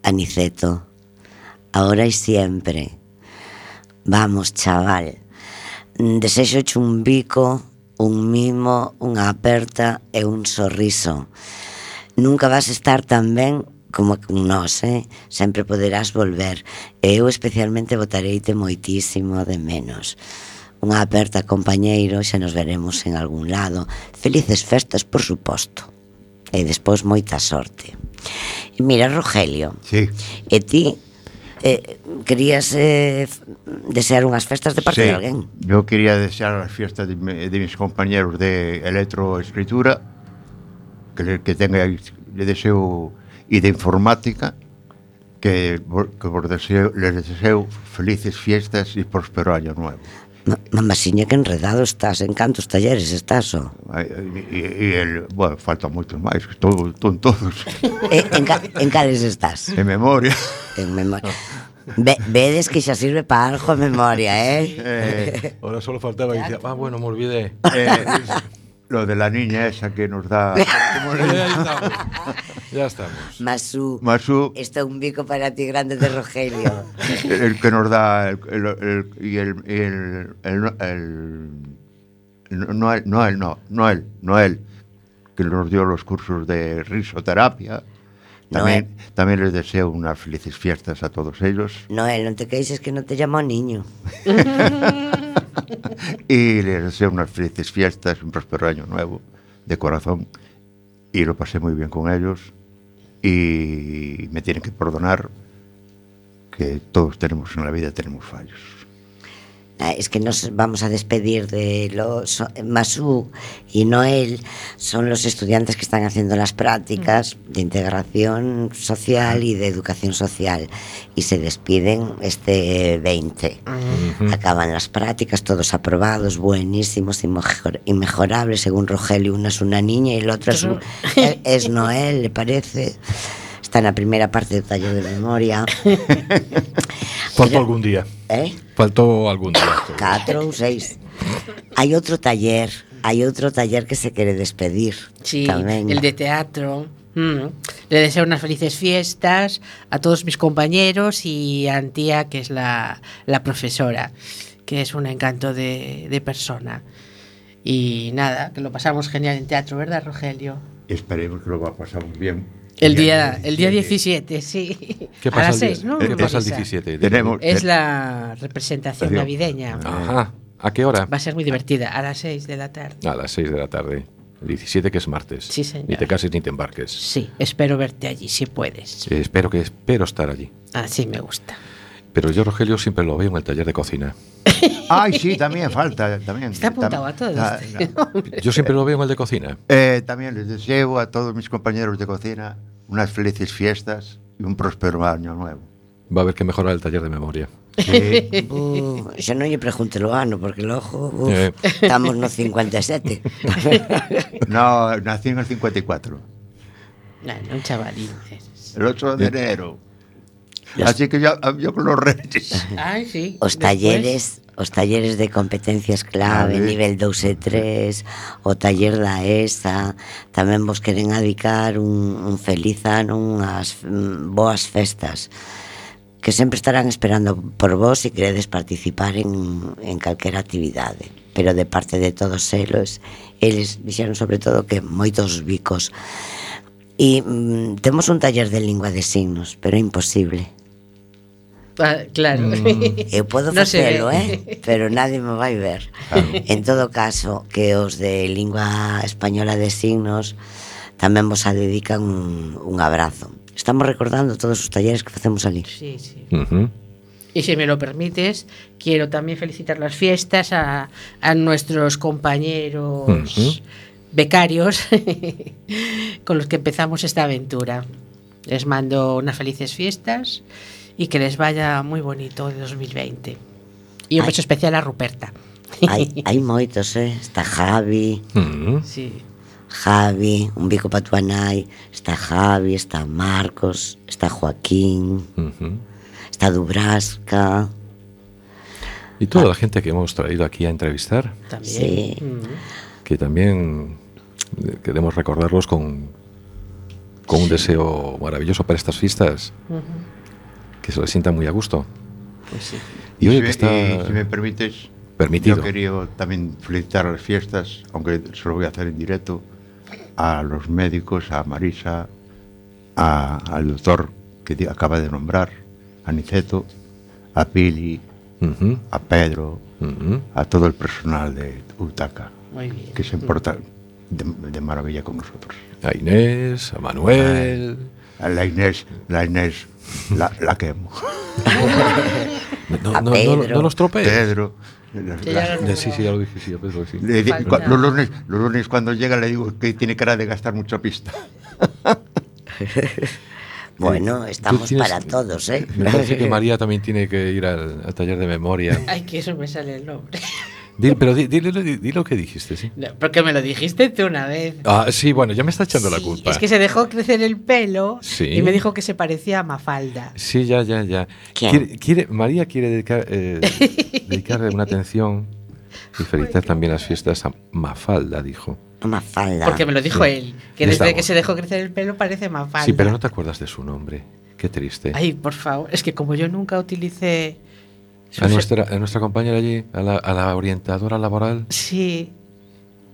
a Niceto, ahora e siempre. Vamos, chaval, desexo un bico, un mimo, unha aperta e un sorriso. Nunca vas estar tan ben como nós, eh? sempre poderás volver. Eu especialmente votareite moitísimo de menos. Unha aperta, compañeiro, xa nos veremos en algún lado. Felices festas, por suposto. E despois moita sorte. E mira, Rogelio, sí. e ti eh, querías eh, desear unhas festas de parte sí, de alguén? Eu quería desear as fiestas de, de mis compañeros de electroescritura que, que tenga, le deseo e de informática que, que vos deseo, les deseo felices fiestas e próspero año nuevo. Mamá, que enredado estás, en cantos talleres estás, ó. E, el, bueno, falta moitos máis, que estou, estou todos. E, eh, en, ca, en cales estás? En memoria. En memoria. Ve, vedes que xa sirve para algo a memoria, eh? eh Ora solo faltaba que dicía, ah, bueno, me olvidé. Eh, lo de la niña esa que nos da ya estamos. Ya estamos. Masú, Masu, está un bico para ti grande de Rogelio. el que nos da el, el- el- y el, el, el- el- no él, no él, no, no él, no él, que nos dio los cursos de risoterapia. También, también les deseo unas felices fiestas a todos ellos Noel, non te queixes que non te llamo niño. y les deseo unas felices fiestas, un próspero año nuevo de corazón y lo pasé muy bien con ellos y me tienen que perdonar que todos tenemos en la vida tenemos fallos. Ah, Es que nos vamos a despedir de los Masú y Noel. Son los estudiantes que están haciendo las prácticas de integración social y de educación social. Y se despiden este 20. Acaban las prácticas, todos aprobados, buenísimos, inmejor- inmejorables, según Rogelio, una es una niña y el otro es, un- es- es Noel, le parece. Está en la primera parte del taller de memoria. Faltó algún día. ¿Eh? Faltó algún día. Catro ou seis. Hai outro taller, hai outro taller que se quere despedir. Sí, el de teatro. Mm. Le deseo unas felices fiestas a todos mis compañeros y a Antía, que es la, la profesora, que es un encanto de, de persona. Y nada, que lo pasamos genial en teatro, ¿verdad, Rogelio? Esperemos que lo va a pasar muy bien. El día, el día 17. 17, sí. ¿Qué a pasa, las el, día- 6, ¿no? ¿qué pasa el avisa. 17? Tenemos, Es la representación navideña. Ajá. ¿A qué hora? Va a ser muy divertida, a las 6 de la tarde. A las 6 de la tarde. El 17 que es martes. Sí, señor. Ni te cases ni te embarques. Sí, espero verte allí, si puedes. Eh, espero que espero estar allí. Así me gusta. Pero yo, Rogelio, siempre lo veo en el taller de cocina. Ay, sí, también falta. También, Está apuntado Tam- a todos. este. Yo siempre lo veo en el de cocina. Eh, también les deseo a todos mis compañeros de cocina unas felices fiestas y un próspero año nuevo. Va a haber que mejorar el taller de memoria. Sí. Uh, xa non lle pregunte lo ano, porque logo uf, Eh. estamos no 57. no, nací en el 54, Bueno, un chavalín. eres. el 8 de enero. Así que ya yo con los reyes. Ay, sí. Os Después. talleres os talleres de competencias clave, nivel 2 e 3, o taller da ESA, tamén vos queren adicar un, un feliz ano, unhas mm, boas festas que sempre estarán esperando por vos se queredes participar en, en calquera actividade pero de parte de todos eles eles dixeron sobre todo que moitos bicos e mm, temos un taller de lingua de signos pero é imposible Ah, claro. Mm. Eu podo facelo, eh? Pero nadie me vai ver. Claro. En todo caso, que os de lingua española de signos tamén vos a dedican un, un abrazo. Estamos recordando todos os talleres que facemos ali. Sí, sí. Y si me lo permites, quiero también felicitar las fiestas a, a nuestros compañeros becarios con los que empezamos esta aventura. Les mando unas felices fiestas y que les vaya muy bonito el 2020. Y un beso especial a Ruperta. Hai, hai moitos, eh? Está Javi, Mm. Sí. Javi, un bico para tu está Javi, está Marcos, está Joaquín, Ujú. está Dubrasca, Y toda la gente que hemos traído aquí a entrevistar, También. Sí. Mm. que también eh, queremos recordarlos con, con un deseo maravilloso para estas fiestas, Ujú. Que se les sienta muy a gusto. Pues sí. Y hoy si, que me- está y si me permites, permitido. yo quería también felicitar las fiestas, aunque se lo voy a hacer en directo, a los médicos, a Marisa, a- al doctor que acaba de nombrar, a Niceto, a Pili, a Pedro, a todo el personal de Utaca, Muy bien. que se porta de, de maravilla con nosotros. A Inés, a Manuel. A la Inés, la Inés, la, la quemo. No, A no, no, los tropees. Pedro. Sí, sí, ya lo dije, sí, sí. Le los, lunes, los lunes cuando llega le digo que tiene cara de gastar mucha pista. Bueno, estamos tienes- para todos, ¿eh? Me parece que María también tiene que ir al, al taller de memoria. Ay, que eso me sale el nombre. Pero di, di- di- di lo que dijiste, sí. No, porque me lo dijiste tú una vez. Ah, sí, bueno, ya me está echando la Sí, culpa. Es que se dejó crecer el pelo Sí. y me dijo que se parecía a Mafalda. Sí, ya, ya, ya. ¿Quién? Quiere, quiere- María quiere dedicar, eh, dedicarle una atención y felicitar también las fiestas a Mafalda, dijo. Mafalda. Porque me lo dijo Sí. él. Que desde estamos. que se dejó crecer el pelo parece Mafalda. Sí, pero no te acuerdas de su nombre. Qué triste. Ay, por favor. Es que como yo nunca utilicé. A nuestra, a nuestra compañera allí, a la, a la orientadora laboral, Sí.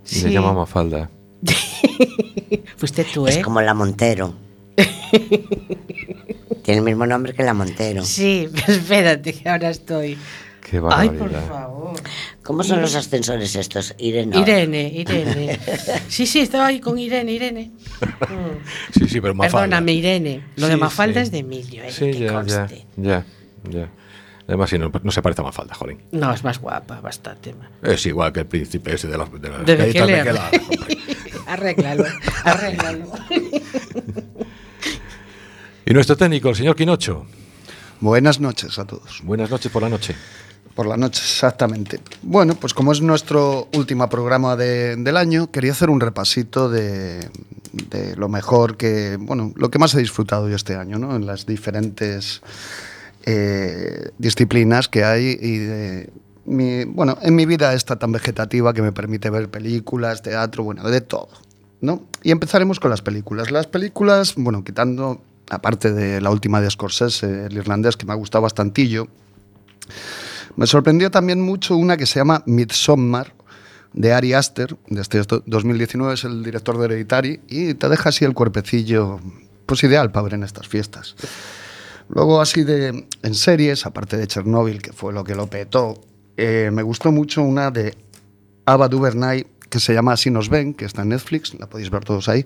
le Sí. llama Mafalda. Fuiste tú, Es ¿eh? como la Montero. Tiene el mismo nombre que la Montero. Sí, pero espérate, que ahora estoy. Qué Ay, por favor. ¿Cómo son los ascensores estos? Irene. Irene, Irene. Sí, sí, estaba ahí con Irene, Irene. Sí, sí, pero Mafalda. Perdóname, Irene. Lo de Mafalda sí. es de Emilio, ¿eh? Sí, que ya, ya, conste. ya, ya. Además, sí, no, no se parece a Mafalda, jolín. No, es más guapa, bastante más. Es igual que el príncipe ese de, la, de las De galletas. Bequelar, hombre. arréglalo, arréglalo. Y nuestro técnico, el señor Quinocho. Buenas noches a todos. Buenas noches por la noche. Por la noche, exactamente. Bueno, pues como es nuestro último programa de- del año, quería hacer un repasito de, de lo mejor que, bueno, lo que más he disfrutado yo este año, ¿no? En las diferentes eh, disciplinas que hay y bueno, en mi vida esta tan vegetativa que me permite ver películas, teatro, bueno, de todo, ¿no? Y empezaremos con las películas. Las películas, bueno, quitando, aparte de la última de Scorsese, el irlandés, que me ha gustado bastantillo, me sorprendió también mucho una que se llama Midsommar, de Ari Aster, de este do- 2019, es el director de Hereditary, y te deja así el cuerpecillo, pues ideal para ver en estas fiestas. Luego, así de en series, aparte de Chernobyl, que fue lo que lo petó, eh, me gustó mucho una de Ava DuVernay que se llama Así nos ven, que está en Netflix, la podéis ver todos ahí,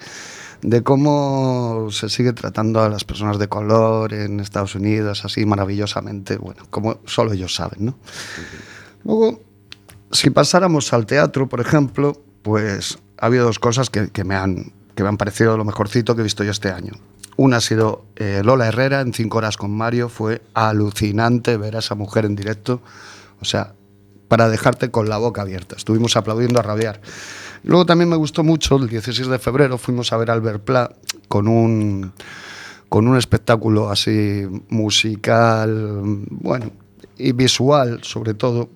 de cómo se sigue tratando a las personas de color en Estados Unidos, así maravillosamente, bueno, como solo ellos saben, ¿no? Luego, si pasáramos al teatro, por ejemplo, pues ha habido dos cosas que, que me, han, que me han parecido lo mejorcito que he visto yo este año. Una ha sido eh, Lola Herrera en cinco horas con Mario. Fue alucinante ver a esa mujer en directo. O sea, para dejarte con la boca abierta. Estuvimos aplaudiendo a rabiar. Luego también me gustó mucho, el 16 de febrero fuimos a ver Albert Pla con un, con un espectáculo así musical, bueno, y visual sobre todo,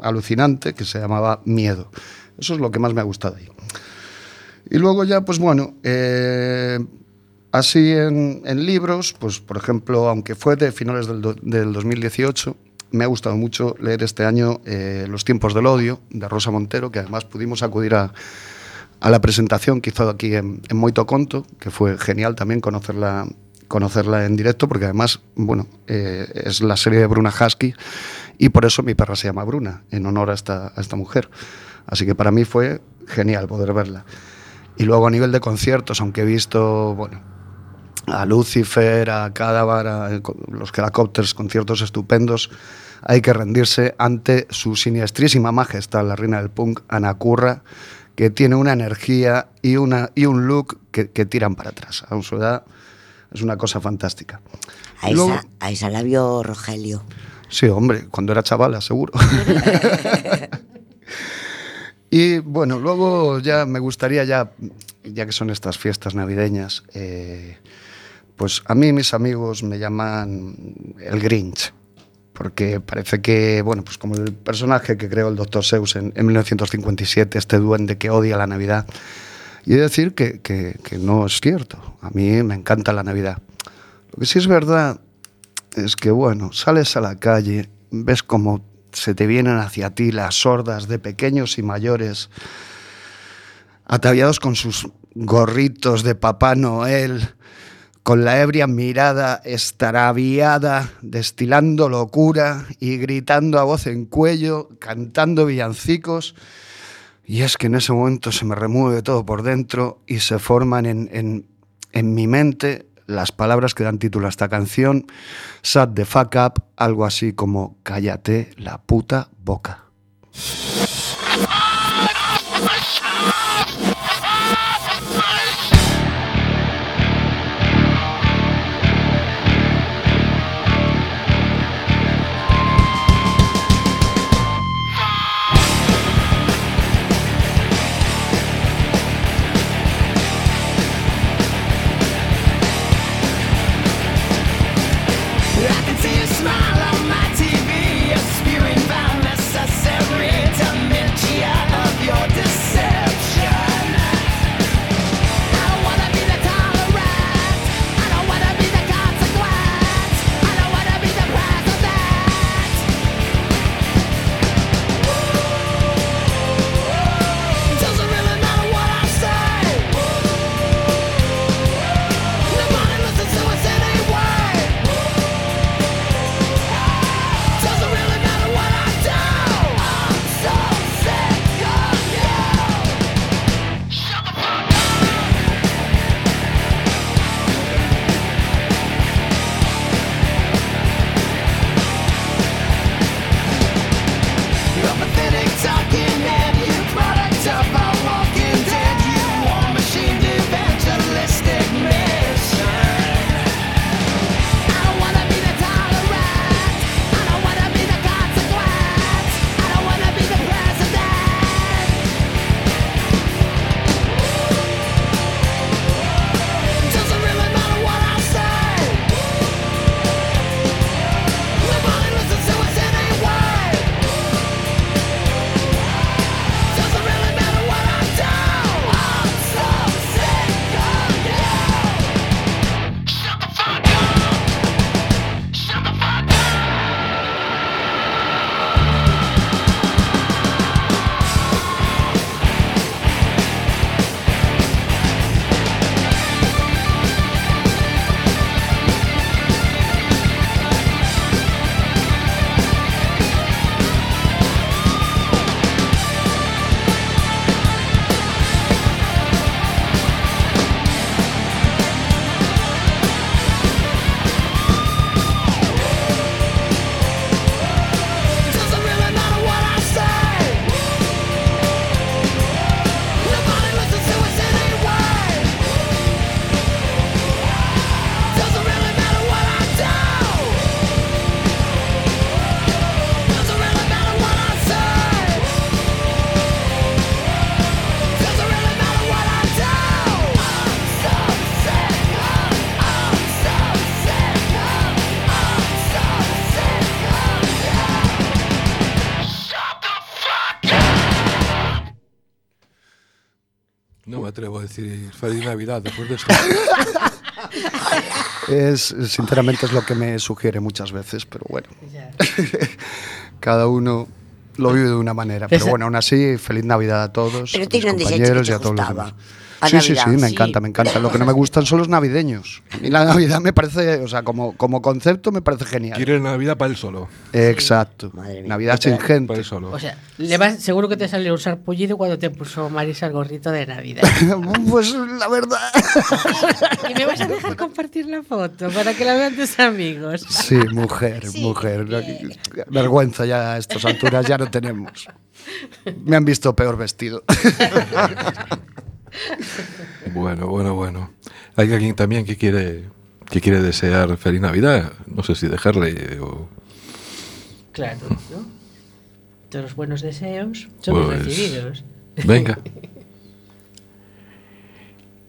alucinante, que se llamaba Miedo. Eso es lo que más me ha gustado ahí. Y luego ya, pues bueno, eh, así en, en libros, pues por ejemplo, aunque fue de finales del, do- del 2018, me ha gustado mucho leer este año eh, Los tiempos del odio, de Rosa Montero, que además pudimos acudir a, a la presentación que hizo aquí en, en Moito Conto, que fue genial también conocerla, conocerla en directo, porque además, bueno, eh, es la serie de Bruna Husky y por eso mi perra se llama Bruna, en honor a esta, a esta mujer. Así que para mí fue genial poder verla. Y luego a nivel de conciertos, aunque he visto, bueno, a Lucifer, a Cadáver, a los Helicopters, conciertos estupendos, hay que rendirse ante su siniestrísima majestad, la reina del punk, Ana Curra, que tiene una energía y, una, y un look que, que tiran para atrás. A su edad es una cosa fantástica. A Luego- esa, a esa la vio Rogelio. Sí, hombre, cuando era chavala, seguro. y bueno, luego ya me gustaría ya, ya que son estas fiestas navideñas, eh, pues a mí mis amigos me llaman el Grinch, porque parece que, bueno, pues como el personaje que creó el Dr. Seuss en, en 1957, este duende que odia la Navidad. Y he de decir que, que- que no es cierto, a mí me encanta la Navidad. Lo que sí es verdad es que, bueno, sales a la calle, ves cómo se te vienen hacia ti las hordas de pequeños y mayores, ataviados con sus gorritos de Papá Noel, con la ebria mirada extraviada, destilando locura y gritando a voz en cuello, cantando villancicos. Y es que en ese momento se me remueve todo por dentro y se forman en, en- en mi mente las palabras que dan título a esta canción, Shut the fuck up, algo así como cállate la puta boca. Feliz Navidad después de esto. Es, sinceramente es lo que me sugiere muchas veces, pero bueno. Cada uno lo vive de una manera. Pero bueno, aún así, feliz Navidad a todos, Pero a mis compañeros y a todos los demás. A Sí, sí, Navidad. sí, me Sí. encanta, me encanta. Lo que no me gustan son los navideños. A mí la Navidad me parece, o sea, como, como concepto me parece genial. Quiere Navidad para él solo. Exacto. Madre mía. Navidad sin gente. Para él solo. O sea, le vas, seguro que te salió un sarpullido cuando te puso Marisa el gorrito de Navidad. Pues la verdad. y me vas a dejar compartir la foto para que la vean tus amigos. Sí, mujer, mujer. Vergüenza ya a estas alturas ya no tenemos. Me han visto peor vestido. Bueno, bueno, bueno. Hay alguien también que quiere que quiere desear feliz Navidad. No sé si dejarle o Claro, ¿no? Todos los buenos deseos son Pues- recibidos. venga.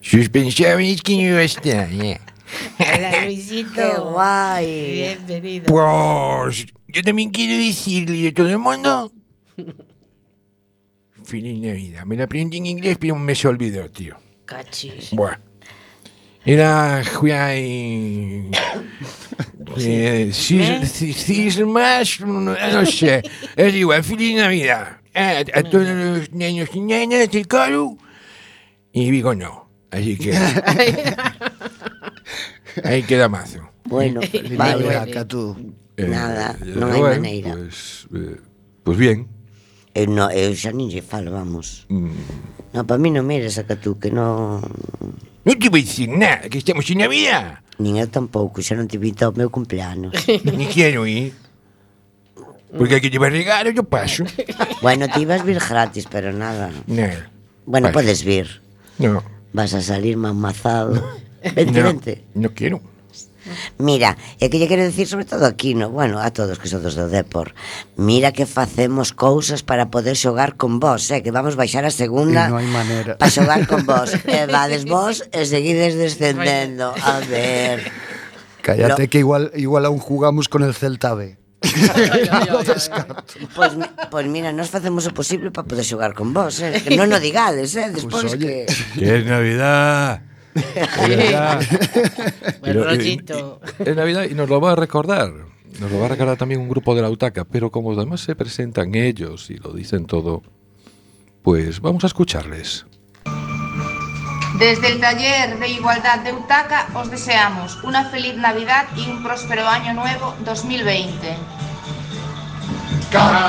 Sus pensamientos que no están. Hola, Luisito. Qué guay. Bienvenido. Pues yo también quiero decirle a todo el mundo. Feliz Navidad. Me la aprendí en inglés, pero me se olvidó, tío. Cachis. Bueno. Era en... Eh, cis- cis- cismas, no no sé. Es igual, feliz Navidad. A, a todos los niños y nenas del coro. Y digo no. Así que... Ahí queda mazo. Bueno, Feliz vale. Navidad, Catu. Nada, eh, non hai bueno, maneira. Pues, eh, pues bien. Eu, no, eu xa nin lle falo, vamos. Mm. No, para mí non mires a catú, que non... Non te vou dicir nada, que estamos en Navidad. Nin eu tampouco, xa non te vi ao meu cumpleanos. Ni quero ir. Porque aquí llevar regalo, yo paso. Bueno, te ibas vir gratis, pero nada. No. Bueno, Vale. podes vir. No, Vas a salir mamazado. Vente, no, vente. no quiero. Mira, e que lle quero dicir sobre todo aquí, no? bueno, a todos que sodes do Depor Mira que facemos cousas para poder xogar con vos, eh? que vamos baixar a segunda E non hai maneira. para xogar con vos E vades vos e seguides descendendo A ver Cállate Lo- que igual, igual aún jugamos con el Celta B. Descarto. Pois, mi- pois mira, nós facemos o posible para poder xogar con vos eh? Que non o digades, eh? Despois oye. que... Que es Navidad. Buen Pero, eh, rollito. Es Navidad y nos lo va a recordar. Nos lo va a recordar también un grupo de la UTACA, pero como además se presentan ellos y lo dicen todo, pues vamos a escucharles. Desde el taller de igualdad de Utaca os deseamos una feliz Navidad y un próspero año nuevo 2020. Bueno,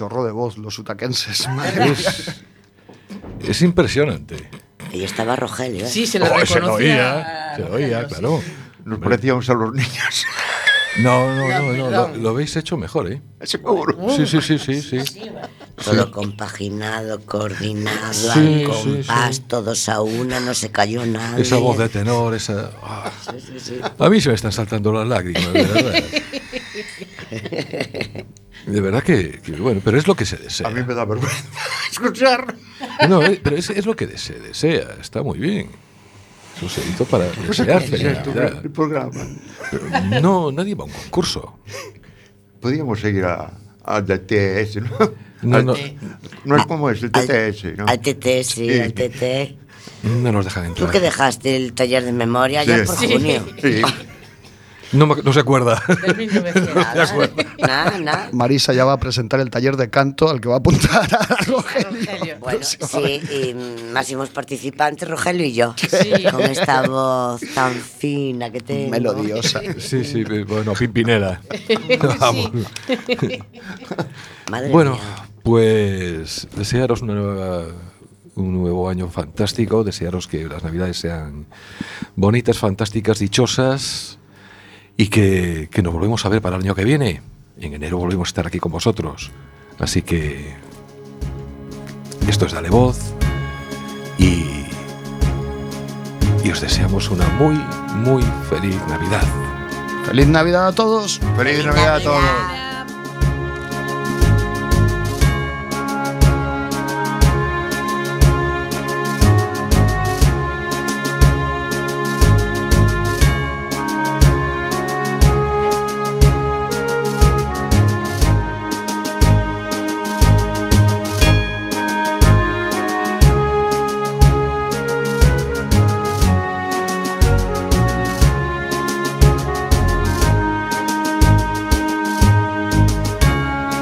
chorro de voz los utaquenses. es, es impresionante. Ahí estaba Rogelio, eh? Sí, se lo Oh, se lo reconocía. oía, se lo oía, claro. Nos parecíamos a los niños. No, no, no, no, lo, lo habéis hecho mejor, ¿eh? Seguro. Sí, sí, sí, sí, sí. Todo compaginado, coordinado, Sí, al sí, compás, sí. todos a una, no se cayó nadie. Esa voz de tenor, esa... ah. A mí se me están saltando las lágrimas, de verdad. De verdad que, que, bueno, pero es lo que se desea. A mí me da vergüenza escuchar. No, eh, pero es, es lo que se desea, está muy bien. Eso se hizo para desear felicidad. el programa. Pero no, nadie va a un concurso. Podríamos seguir a, al del TS, ¿no? No, Al- no, no es como es el TTS, ¿no? Al TT, sí, al TT. no nos dejan Tú entrar. que dejaste el taller de memoria ya por Sí. junio. Sí. No, no se acuerda. Del 1900. De acuerdo. Nada, nada. Marisa ya va a presentar el taller de canto al que va a apuntar a Rogelio. Bueno, sí, y máximos participantes, Rogelio y yo. Sí. Con esta voz tan fina que tengo. Melodiosa. Sí, sí, bueno, Pimpinela. Vamos. Madre Bueno, mía. pues desearos una nueva- un nuevo año fantástico, desearos que las navidades sean bonitas, fantásticas, dichosas y que, que nos volvemos a ver para el año que viene. En enero volvemos a estar aquí con vosotros. Así que esto es Dale Voz y, y os deseamos una muy, muy feliz Navidad. Feliz Navidad a todos. Feliz Navidad a todos.